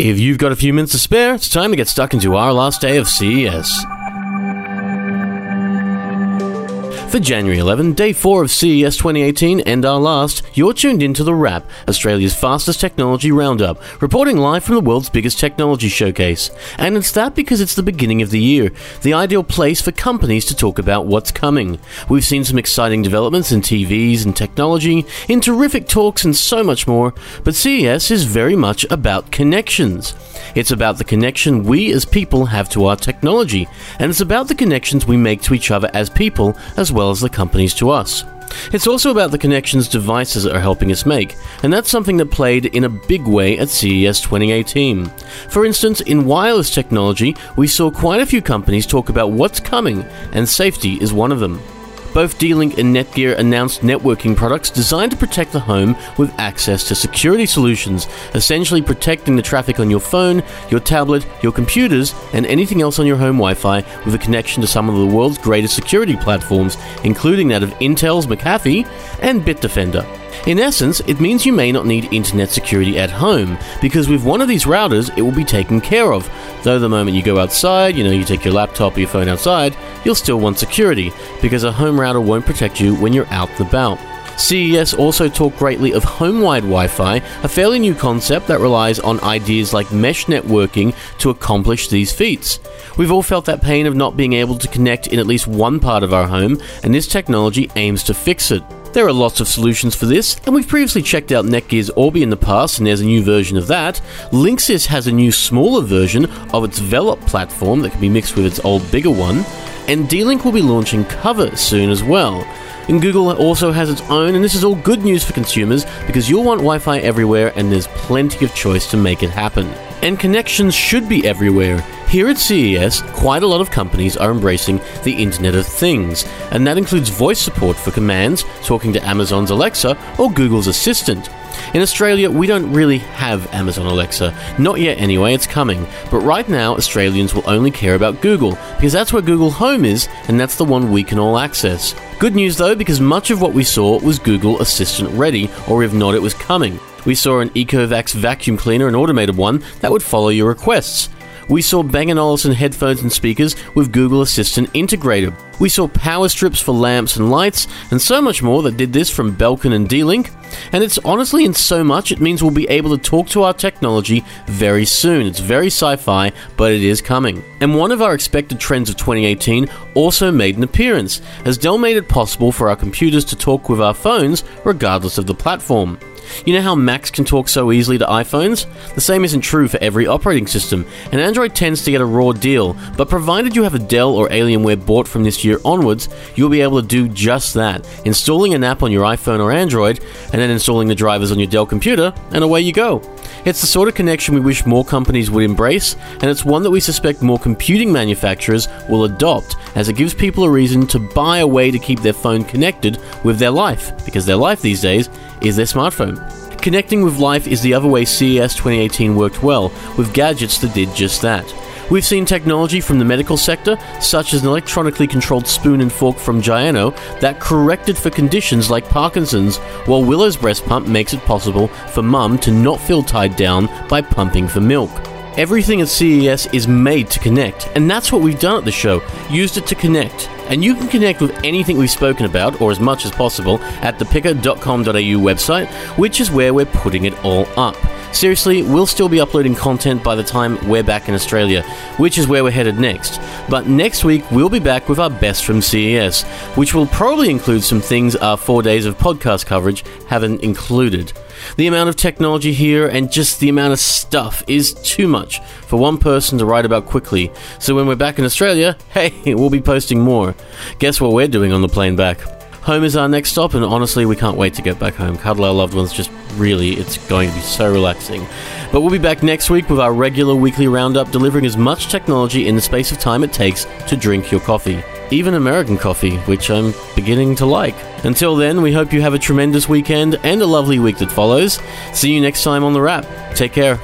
If you've got a few minutes to spare, it's time to get stuck into our last day of CES. For January 11, day 4 of CES 2018 and our last, you're tuned into The Wrap, Australia's fastest technology roundup, reporting live from the world's biggest technology showcase. And it's that because it's the beginning of the year, the ideal place for companies to talk about what's coming. We've seen some exciting developments in TVs and technology, in terrific talks and so much more, but CES is very much about connections. It's about the connection we as people have to our technology, and it's about the connections we make to each other as people as well as the companies to us. It's also about the connections devices are helping us make, and that's something that played in a big way at CES 2018. For instance, in wireless technology, we saw quite a few companies talk about what's coming, and safety is one of them. Both D-Link and Netgear announced networking products designed to protect the home with access to security solutions, essentially protecting the traffic on your phone, your tablet, your computers, and anything else on your home Wi-Fi with a connection to some of the world's greatest security platforms, including that of Intel's McAfee and Bitdefender. In essence, it means you may not need internet security at home, because with one of these routers, it will be taken care of. Though the moment you go outside, you know, you take your laptop or your phone outside, you'll still want security, because a home router won't protect you when you're out and about. CES also talked greatly of home-wide Wi-Fi, a fairly new concept that relies on ideas like mesh networking to accomplish these feats. We've all felt that pain of not being able to connect in at least one part of our home, and this technology aims to fix it. There are lots of solutions for this, and we've previously checked out Netgear's Orbi in the past, and there's a new version of that. Linksys has a new smaller version of its Velop platform that can be mixed with its old bigger one, and D-Link will be launching Covr soon as well. And Google also has its own, and this is all good news for consumers because you'll want Wi Fi everywhere, and there's plenty of choice to make it happen. And connections should be everywhere. Here at CES, quite a lot of companies are embracing the Internet of Things, and that includes voice support for commands, talking to Amazon's Alexa or Google's Assistant. In Australia, we don't really have Amazon Alexa. Not yet, anyway, it's coming. But right now, Australians will only care about Google, because that's where Google Home is, and that's the one we can all access. Good news though, because much of what we saw was Google Assistant ready, or if not, it was coming. We saw an Ecovacs vacuum cleaner, an automated one, that would follow your requests. We saw Bang & Olufsen headphones and speakers with Google Assistant integrated. We saw power strips for lamps and lights, and so much more that did this from Belkin and D-Link. And it's honestly in so much it means we'll be able to talk to our technology very soon. It's very sci-fi, but it is coming. And one of our expected trends of 2018 also made an appearance, as Dell made it possible for our computers to talk with our phones regardless of the platform. You know how Macs can talk so easily to iPhones? The same isn't true for every operating system, and Android tends to get a raw deal, but provided you have a Dell or Alienware bought from this year onwards, you'll be able to do just that, installing an app on your iPhone or Android, and then installing the drivers on your Dell computer, and away you go. It's the sort of connection we wish more companies would embrace, and it's one that we suspect more computing manufacturers will adopt, as it gives people a reason to buy a way to keep their phone connected with their life, because their life these days is their smartphone. Connecting with life is the other way CES 2018 worked well, with gadgets that did just that. We've seen technology from the medical sector, such as an electronically controlled spoon and fork from Gyenno, that corrected for conditions like Parkinson's, while Willow's breast pump makes it possible for mum to not feel tied down by pumping for milk. Everything at CES is made to connect, and that's what we've done at the show used it to connect. And you can connect with anything we've spoken about, or as much as possible, at the pickr.com.au website, which is where we're putting it all up. Seriously, we'll still be uploading content by the time we're back in Australia, which is where we're headed next. But next week, we'll be back with our best from CES, which will probably include some things our four days of podcast coverage haven't included. The amount of technology here and just the amount of stuff is too much for one person to write about quickly. So when we're back in Australia, hey, we'll be posting more. Guess what we're doing on the plane back? Home is our next stop, and honestly, we can't wait to get back home. Cuddle our loved ones, just really, it's going to be so relaxing. But we'll be back next week with our regular weekly roundup, delivering as much technology in the space of time it takes to drink your coffee. Even American coffee, which I'm beginning to like. Until then, we hope you have a tremendous weekend and a lovely week that follows. See you next time on The Wrap. Take care.